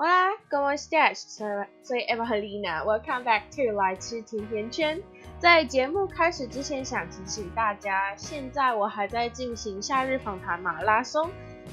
Hola, ¿cómo estás? Soy Evelina. Welcome back to 来吃甜甜圈。在节目开始之前，想提醒大家，现在我还在进行夏日访谈马拉松。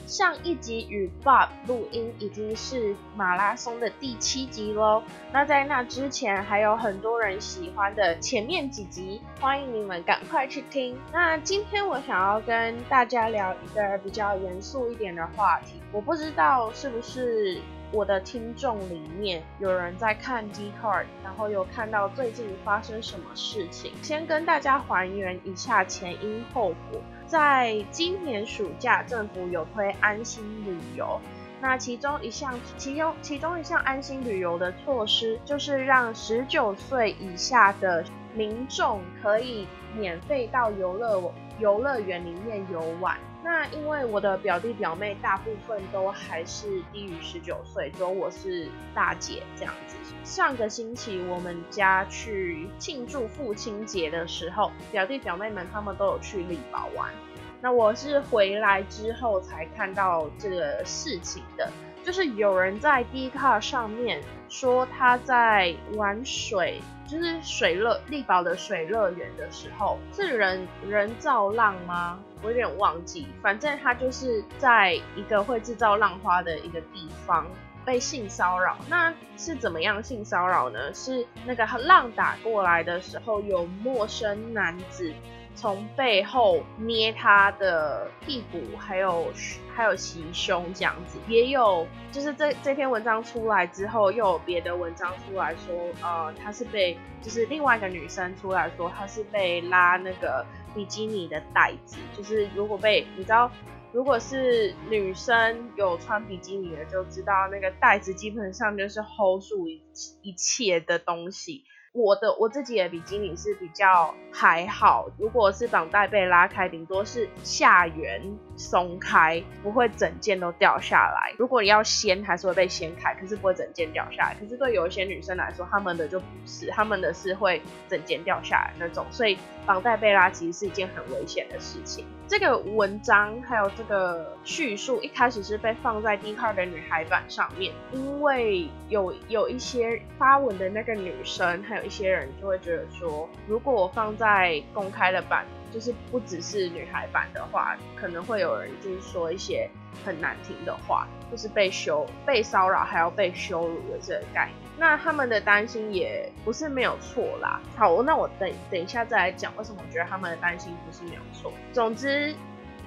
上一集与 Bob 录音已经是马拉松的第七集喽。那在那之前还有很多人喜欢的前面几集，欢迎你们赶快去听。那今天我想要跟大家聊一个比较严肃一点的话题，我不知道是不是。我的听众里面有人在看 D card，然后有看到最近发生什么事情。先跟大家还原一下前因后果。在今年暑假，政府有推安心旅游，那其中一项，其中其中一项安心旅游的措施，就是让十九岁以下的民众可以免费到游乐游乐园里面游玩。那因为我的表弟表妹大部分都还是低于十九岁，只有我是大姐这样子。上个星期我们家去庆祝父亲节的时候，表弟表妹们他们都有去力宝玩。那我是回来之后才看到这个事情的。就是有人在 D 卡上面说他在玩水，就是水乐力宝的水乐园的时候，是人人造浪吗？我有点忘记，反正他就是在一个会制造浪花的一个地方被性骚扰。那是怎么样性骚扰呢？是那个浪打过来的时候，有陌生男子。从背后捏他的屁股，还有还有袭胸这样子，也有就是这这篇文章出来之后，又有别的文章出来说，呃，他是被就是另外一个女生出来说，他是被拉那个比基尼的带子，就是如果被你知道，如果是女生有穿比基尼的，就知道那个带子基本上就是 hold 住一一切的东西。我的我自己的比基尼是比较还好，如果是绑带被拉开，顶多是下缘松开，不会整件都掉下来。如果你要掀，还是会被掀开，可是不会整件掉下来。可是对有一些女生来说，她们的就不是，她们的是会整件掉下来那种。所以绑带被拉其实是一件很危险的事情。这个文章还有这个叙述一开始是被放在 d 靠的女孩版上面，因为有有一些发文的那个女生，还有一些人就会觉得说，如果我放在公开的版，就是不只是女孩版的话，可能会有人就是说一些很难听的话，就是被羞、被骚扰还要被羞辱的这个概念。那他们的担心也不是没有错啦。好，那我等等一下再来讲为什么我觉得他们的担心不是没有错。总之，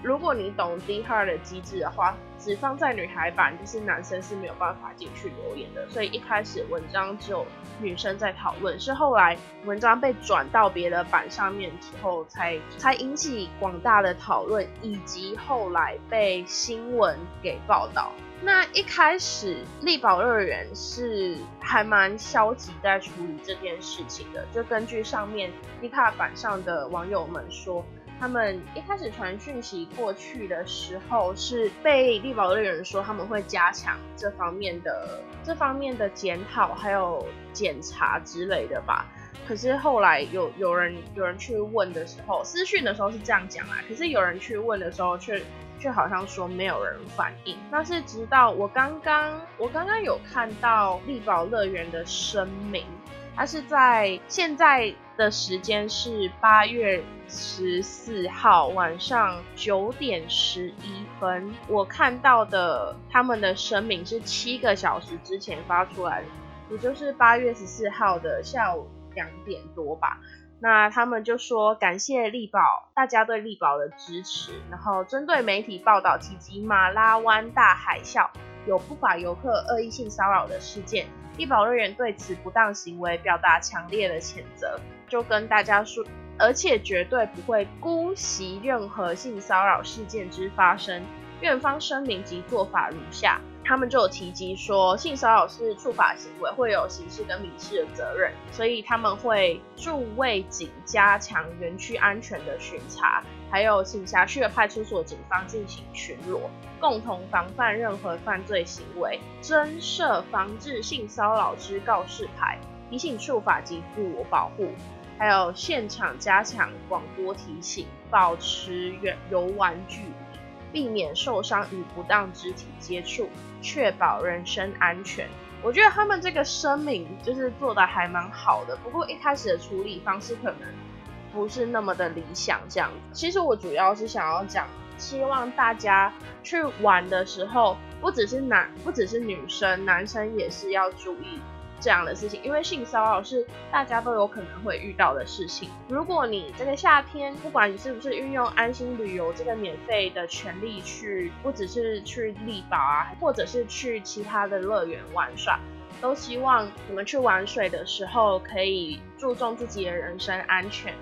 如果你懂 DHA 的机制的话，只放在女孩版，就是男生是没有办法进去留言的。所以一开始文章只有女生在讨论，是后来文章被转到别的版上面之后，才才引起广大的讨论，以及后来被新闻给报道。那一开始，力宝乐园是还蛮消极在处理这件事情的。就根据上面 D 卡版上的网友们说，他们一开始传讯息过去的时候，是被力宝乐园说他们会加强这方面的这方面的检讨还有检查之类的吧。可是后来有有人有人去问的时候，私讯的时候是这样讲啊，可是有人去问的时候却。却好像说没有人反应，那是直到我刚刚我刚刚有看到力宝乐园的声明，它是在现在的时间是八月十四号晚上九点十一分，我看到的他们的声明是七个小时之前发出来的，也就是八月十四号的下午两点多吧。那他们就说感谢力宝，大家对力宝的支持。然后针对媒体报道提及马拉湾大海啸有不法游客恶意性骚扰的事件，力宝乐园对此不当行为表达强烈的谴责，就跟大家说，而且绝对不会姑息任何性骚扰事件之发生。院方声明及做法如下。他们就有提及说，性骚扰是触法行为，会有刑事跟民事的责任，所以他们会助卫警加强园区安全的巡查，还有请辖区的派出所警方进行巡逻，共同防范任何犯罪行为，增设防治性骚扰之告示牌，提醒触法及自我保护，还有现场加强广播提醒，保持远游玩距离。避免受伤与不当肢体接触，确保人身安全。我觉得他们这个声明就是做的还蛮好的，不过一开始的处理方式可能不是那么的理想。这样，其实我主要是想要讲，希望大家去玩的时候，不只是男，不只是女生，男生也是要注意。这样的事情，因为性骚扰是大家都有可能会遇到的事情。如果你这个夏天，不管你是不是运用安心旅游这个免费的权利去，不只是去力宝啊，或者是去其他的乐园玩耍，都希望你们去玩水的时候可以注重自己的人身安全。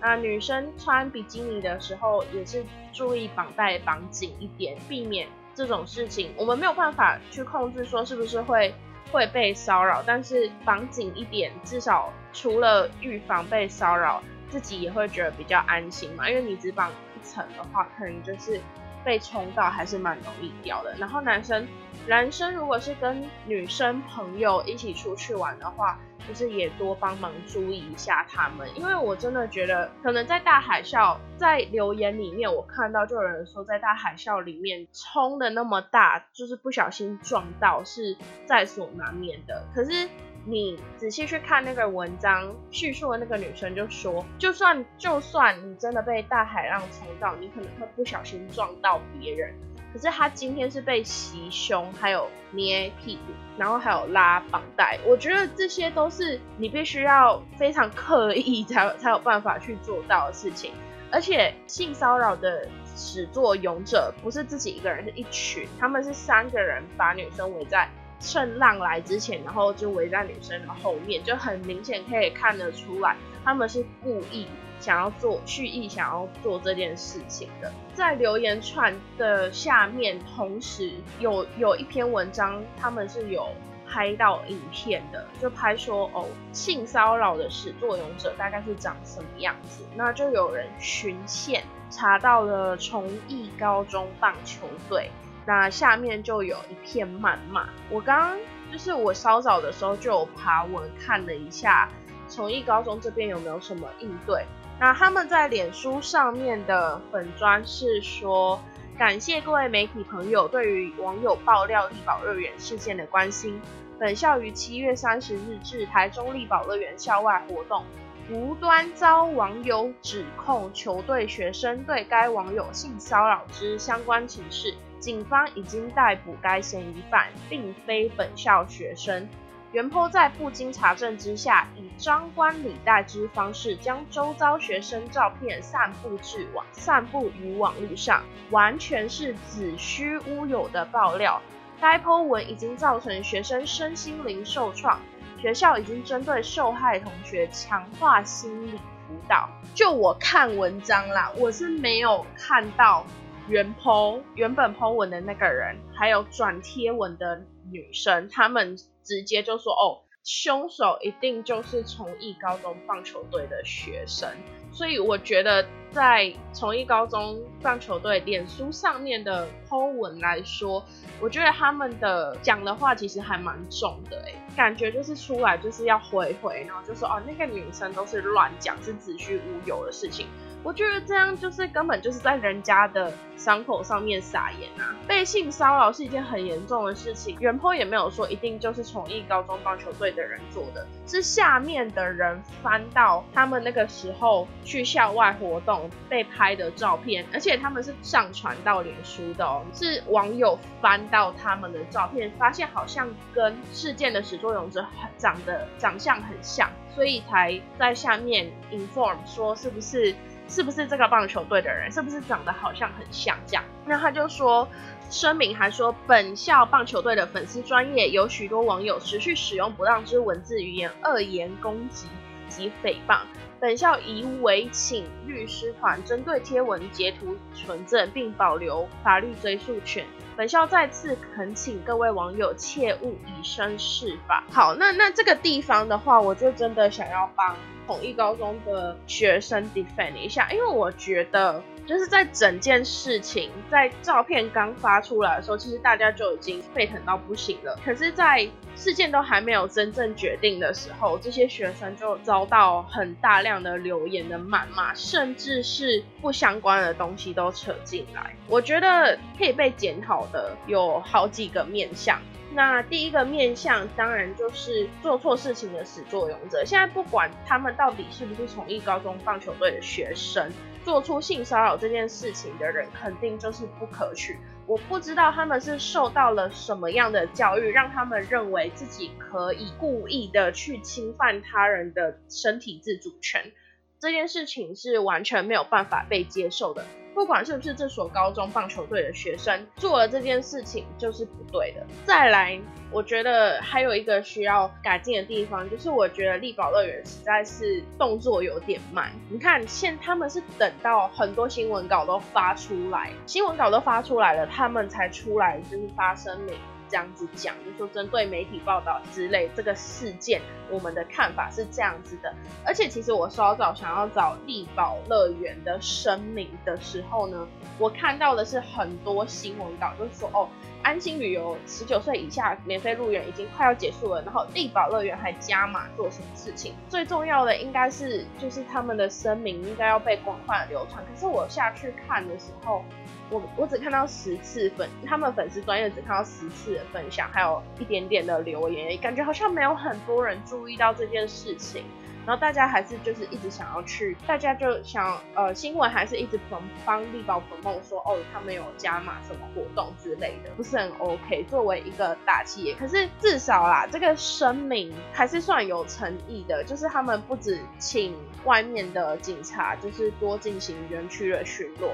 那女生穿比基尼的时候，也是注意绑带绑紧一点，避免这种事情。我们没有办法去控制说是不是会。会被骚扰，但是绑紧一点，至少除了预防被骚扰，自己也会觉得比较安心嘛。因为你只绑一层的话，可能就是被冲到还是蛮容易掉的。然后男生，男生如果是跟女生朋友一起出去玩的话。就是也多帮忙注意一下他们，因为我真的觉得，可能在大海啸在留言里面，我看到就有人说，在大海啸里面冲的那么大，就是不小心撞到是在所难免的。可是你仔细去看那个文章叙述的那个女生就说，就算就算你真的被大海浪冲到，你可能会不小心撞到别人。可是她今天是被袭胸，还有捏屁股，然后还有拉绑带，我觉得这些都是你必须要非常刻意才才有办法去做到的事情。而且性骚扰的始作俑者不是自己一个人，是一群，他们是三个人把女生围在趁浪来之前，然后就围在女生的后面，就很明显可以看得出来，他们是故意。想要做蓄意想要做这件事情的，在留言串的下面，同时有有一篇文章，他们是有拍到影片的，就拍说哦，性骚扰的始作俑者大概是长什么样子，那就有人寻线查到了崇义高中棒球队，那下面就有一片谩骂。我刚刚就是我稍早的时候就有爬文看了一下崇义高中这边有没有什么应对。那他们在脸书上面的粉砖是说，感谢各位媒体朋友对于网友爆料力宝乐园事件的关心。本校于七月三十日至台中力宝乐园校外活动，无端遭网友指控球队学生对该网友性骚扰之相关情事，警方已经逮捕该嫌疑犯，并非本校学生。袁坡在不经查证之下，以张冠李戴之方式将周遭学生照片散布至网，散布于网络上，完全是子虚乌有的爆料。该波文已经造成学生身心灵受创，学校已经针对受害同学强化心理辅导。就我看文章啦，我是没有看到原剖原本剖文的那个人，还有转贴文的女生，他们。直接就说哦，凶手一定就是崇义高中棒球队的学生，所以我觉得在崇义高中棒球队脸书上面的剖文来说，我觉得他们的讲的话其实还蛮重的哎，感觉就是出来就是要回回，然后就说哦那个女生都是乱讲，是子虚乌有的事情。我觉得这样就是根本就是在人家的伤口上面撒盐啊！被性骚扰是一件很严重的事情，原坡也没有说一定就是崇义高中棒球队的人做的，是下面的人翻到他们那个时候去校外活动被拍的照片，而且他们是上传到脸书的哦，是网友翻到他们的照片，发现好像跟事件的始作俑者长得长相很像，所以才在下面 inform 说是不是。是不是这个棒球队的人？是不是长得好像很像这样？那他就说，声明还说，本校棒球队的粉丝专业有许多网友持续使用不当之文字语言恶言攻击及诽谤，本校已委请律师团针对贴文截图存证，并保留法律追诉权。本校再次恳请各位网友切勿以身试法。好，那那这个地方的话，我就真的想要帮。统一高中的学生 defend 一下，因为我觉得就是在整件事情在照片刚发出来的时候，其实大家就已经沸腾到不行了。可是，在事件都还没有真正决定的时候，这些学生就遭到很大量的留言的谩骂，甚至是不相关的东西都扯进来。我觉得可以被检讨的有好几个面向。那第一个面向当然就是做错事情的始作俑者。现在不管他们到底是不是从一高中棒球队的学生，做出性骚扰这件事情的人，肯定就是不可取。我不知道他们是受到了什么样的教育，让他们认为自己可以故意的去侵犯他人的身体自主权。这件事情是完全没有办法被接受的。不管是不是这所高中棒球队的学生做了这件事情，就是不对的。再来，我觉得还有一个需要改进的地方，就是我觉得力宝乐园实在是动作有点慢。你看，现他们是等到很多新闻稿都发出来，新闻稿都发出来了，他们才出来就是发声明。这样子讲，就说针对媒体报道之类这个事件，我们的看法是这样子的。而且其实我稍早想要找力宝乐园的声明的时候呢，我看到的是很多新闻稿，就是说哦，安心旅游十九岁以下免费入园已经快要结束了，然后力宝乐园还加码做什么事情？最重要的应该是就是他们的声明应该要被广泛流传。可是我下去看的时候。我我只看到十次粉，他们粉丝专业只看到十次的分享，还有一点点的留言，感觉好像没有很多人注意到这件事情。然后大家还是就是一直想要去，大家就想呃新闻还是一直帮帮力宝粉梦说哦他们有加码什么活动之类的，不是很 OK。作为一个大企业，可是至少啦这个声明还是算有诚意的，就是他们不止请外面的警察，就是多进行园区的巡逻。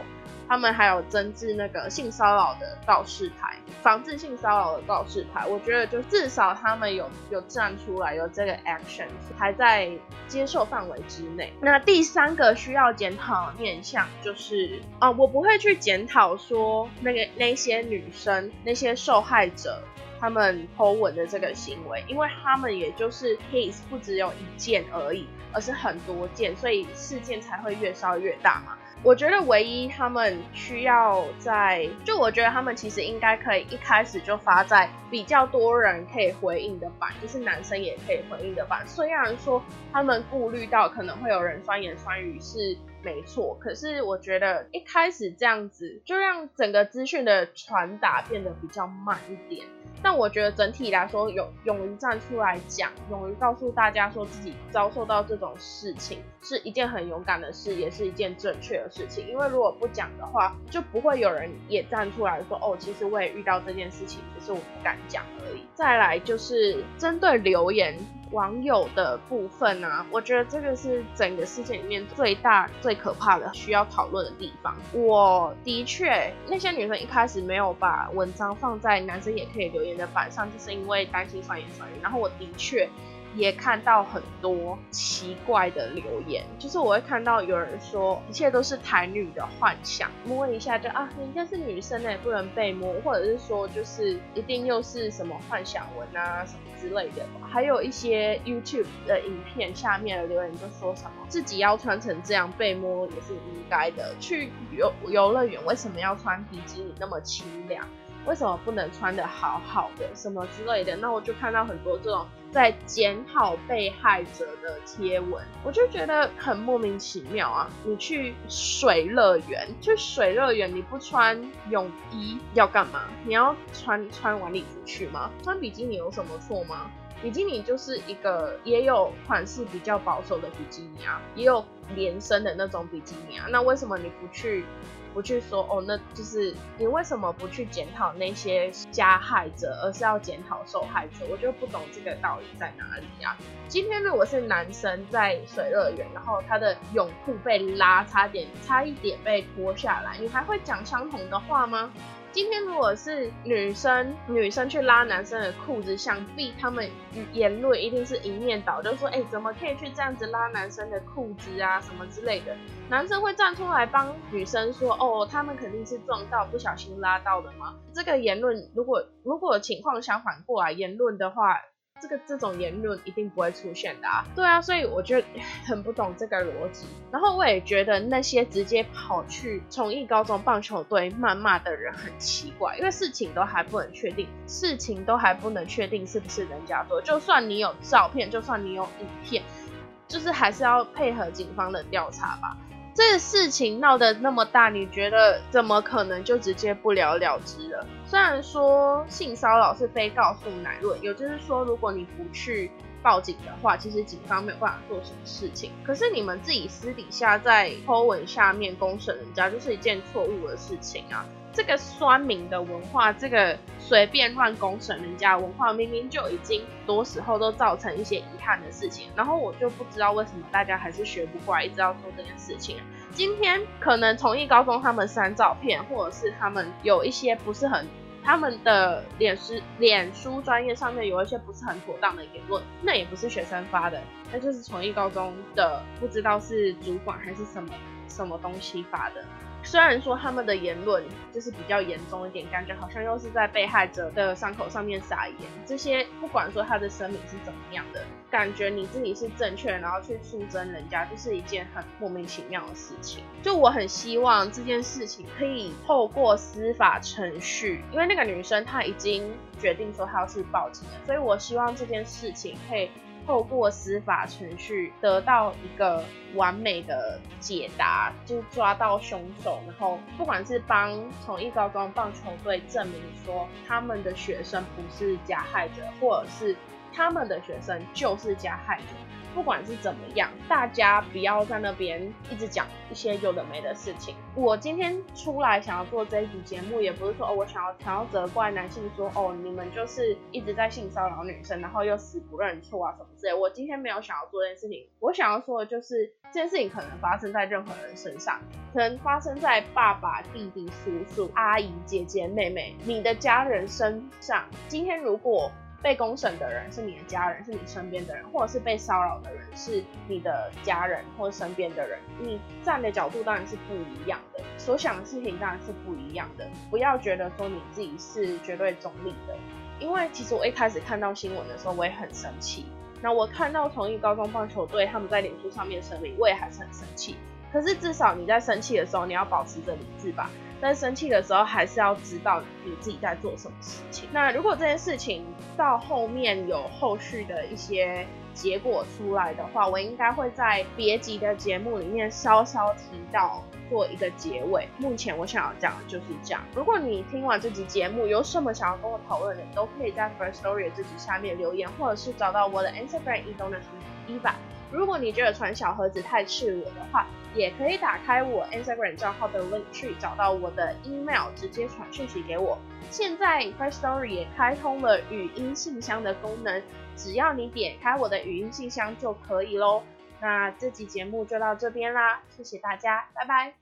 他们还有增置那个性骚扰的告示牌，防治性骚扰的告示牌。我觉得就至少他们有有站出来，有这个 action，还在接受范围之内。那第三个需要检讨面向就是啊，我不会去检讨说那个那些女生那些受害者他们 Po 文的这个行为，因为他们也就是 case 不只有一件而已，而是很多件，所以事件才会越烧越大嘛。我觉得唯一他们需要在，就我觉得他们其实应该可以一开始就发在比较多人可以回应的版，就是男生也可以回应的版。虽然说他们顾虑到可能会有人酸言酸语是没错，可是我觉得一开始这样子就让整个资讯的传达变得比较慢一点。但我觉得整体来说，有勇于站出来讲，勇于告诉大家说自己遭受到这种事情，是一件很勇敢的事，也是一件正确的事情。因为如果不讲的话，就不会有人也站出来说，哦，其实我也遇到这件事情，只是我不敢讲而已。再来就是针对留言。网友的部分啊，我觉得这个是整个事件里面最大最可怕的需要讨论的地方。我的确，那些女生一开始没有把文章放在男生也可以留言的板上，就是因为担心酸言酸语。然后我的确。也看到很多奇怪的留言，就是我会看到有人说一切都是台女的幻想，摸一下就啊，人家是女生呢，不能被摸，或者是说就是一定又是什么幻想文啊什么之类的。还有一些 YouTube 的影片下面的留言就说什么自己要穿成这样被摸也是应该的，去游游乐园为什么要穿比基尼那么清凉？为什么不能穿的好好的什么之类的？那我就看到很多这种在检讨被害者的贴文，我就觉得很莫名其妙啊！你去水乐园，去水乐园你不穿泳衣要干嘛？你要穿穿晚礼服去吗？穿比基尼有什么错吗？比基尼就是一个也有款式比较保守的比基尼啊，也有连身的那种比基尼啊，那为什么你不去？不去说哦，那就是你为什么不去检讨那些加害者，而是要检讨受害者？我就不懂这个道理在哪里啊！今天如果是男生在水乐园，然后他的泳裤被拉，差点差一点被脱下来，你还会讲相同的话吗？今天如果是女生，女生去拉男生的裤子，想必他们言论一定是一面倒，就说，哎，怎么可以去这样子拉男生的裤子啊，什么之类的。男生会站出来帮女生说，哦，他们肯定是撞到，不小心拉到的嘛？这个言论，如果如果情况相反过来言论的话。这个这种言论一定不会出现的啊。对啊，所以我就很不懂这个逻辑。然后我也觉得那些直接跑去崇义高中棒球队谩骂的人很奇怪，因为事情都还不能确定，事情都还不能确定是不是人家做。就算你有照片，就算你有影片，就是还是要配合警方的调查吧。这事情闹得那么大，你觉得怎么可能就直接不了了之了？虽然说性骚扰是非告诉乃论，也就是说，如果你不去报警的话，其实警方没有办法做什么事情。可是你们自己私底下在 po 文下面公审人家，就是一件错误的事情啊。这个酸民的文化，这个随便乱公审人家文化，明明就已经多时候都造成一些遗憾的事情。然后我就不知道为什么大家还是学不过来，一直要做这件事情。今天可能从艺高中他们删照片，或者是他们有一些不是很，他们的脸书脸书专业上面有一些不是很妥当的言论，那也不是学生发的，那就是从艺高中的不知道是主管还是什么什么东西发的。虽然说他们的言论就是比较严重一点，感觉好像又是在被害者的伤口上面撒盐。这些不管说他的声明是怎么样的，感觉你自己是正确，然后去诉争人家，就是一件很莫名其妙的事情。就我很希望这件事情可以透过司法程序，因为那个女生她已经决定说她要去报警了，所以我希望这件事情可以。透过司法程序得到一个完美的解答，就抓到凶手，然后不管是帮从一高中棒球队证明说他们的学生不是加害者，或者是他们的学生就是加害者。不管是怎么样，大家不要在那边一直讲一些有的没的事情。我今天出来想要做这一集节目，也不是说，我想要想要责怪男性，说哦，你们就是一直在性骚扰女生，然后又死不认错啊什么之类。我今天没有想要做这件事情，我想要说的就是这件事情可能发生在任何人身上，可能发生在爸爸、弟弟、叔叔、阿姨、姐姐、妹妹，你的家人身上。今天如果被公审的人是你的家人，是你身边的人，或者是被骚扰的人是你的家人或身边的人，你站的角度当然是不一样的，所想的事情当然是不一样的。不要觉得说你自己是绝对中立的，因为其实我一开始看到新闻的时候，我也很生气。那我看到同一高中棒球队他们在脸书上面声明，我也还是很生气。可是至少你在生气的时候，你要保持着理智吧。但生气的时候，还是要知道你自己在做什么事情。那如果这件事情到后面有后续的一些结果出来的话，我应该会在别集的节目里面稍稍提到，做一个结尾。目前我想要讲的就是这样。如果你听完这集节目有什么想要跟我讨论的，都可以在 First Story 这集下面留言，或者是找到我的 Instagram 移动的 Eva。如果你觉得传小盒子太赤裸的话，也可以打开我 Instagram 账号的 link 去找到我的 email，直接传讯息给我。现在 First Story 也开通了语音信箱的功能，只要你点开我的语音信箱就可以喽。那这期节目就到这边啦，谢谢大家，拜拜。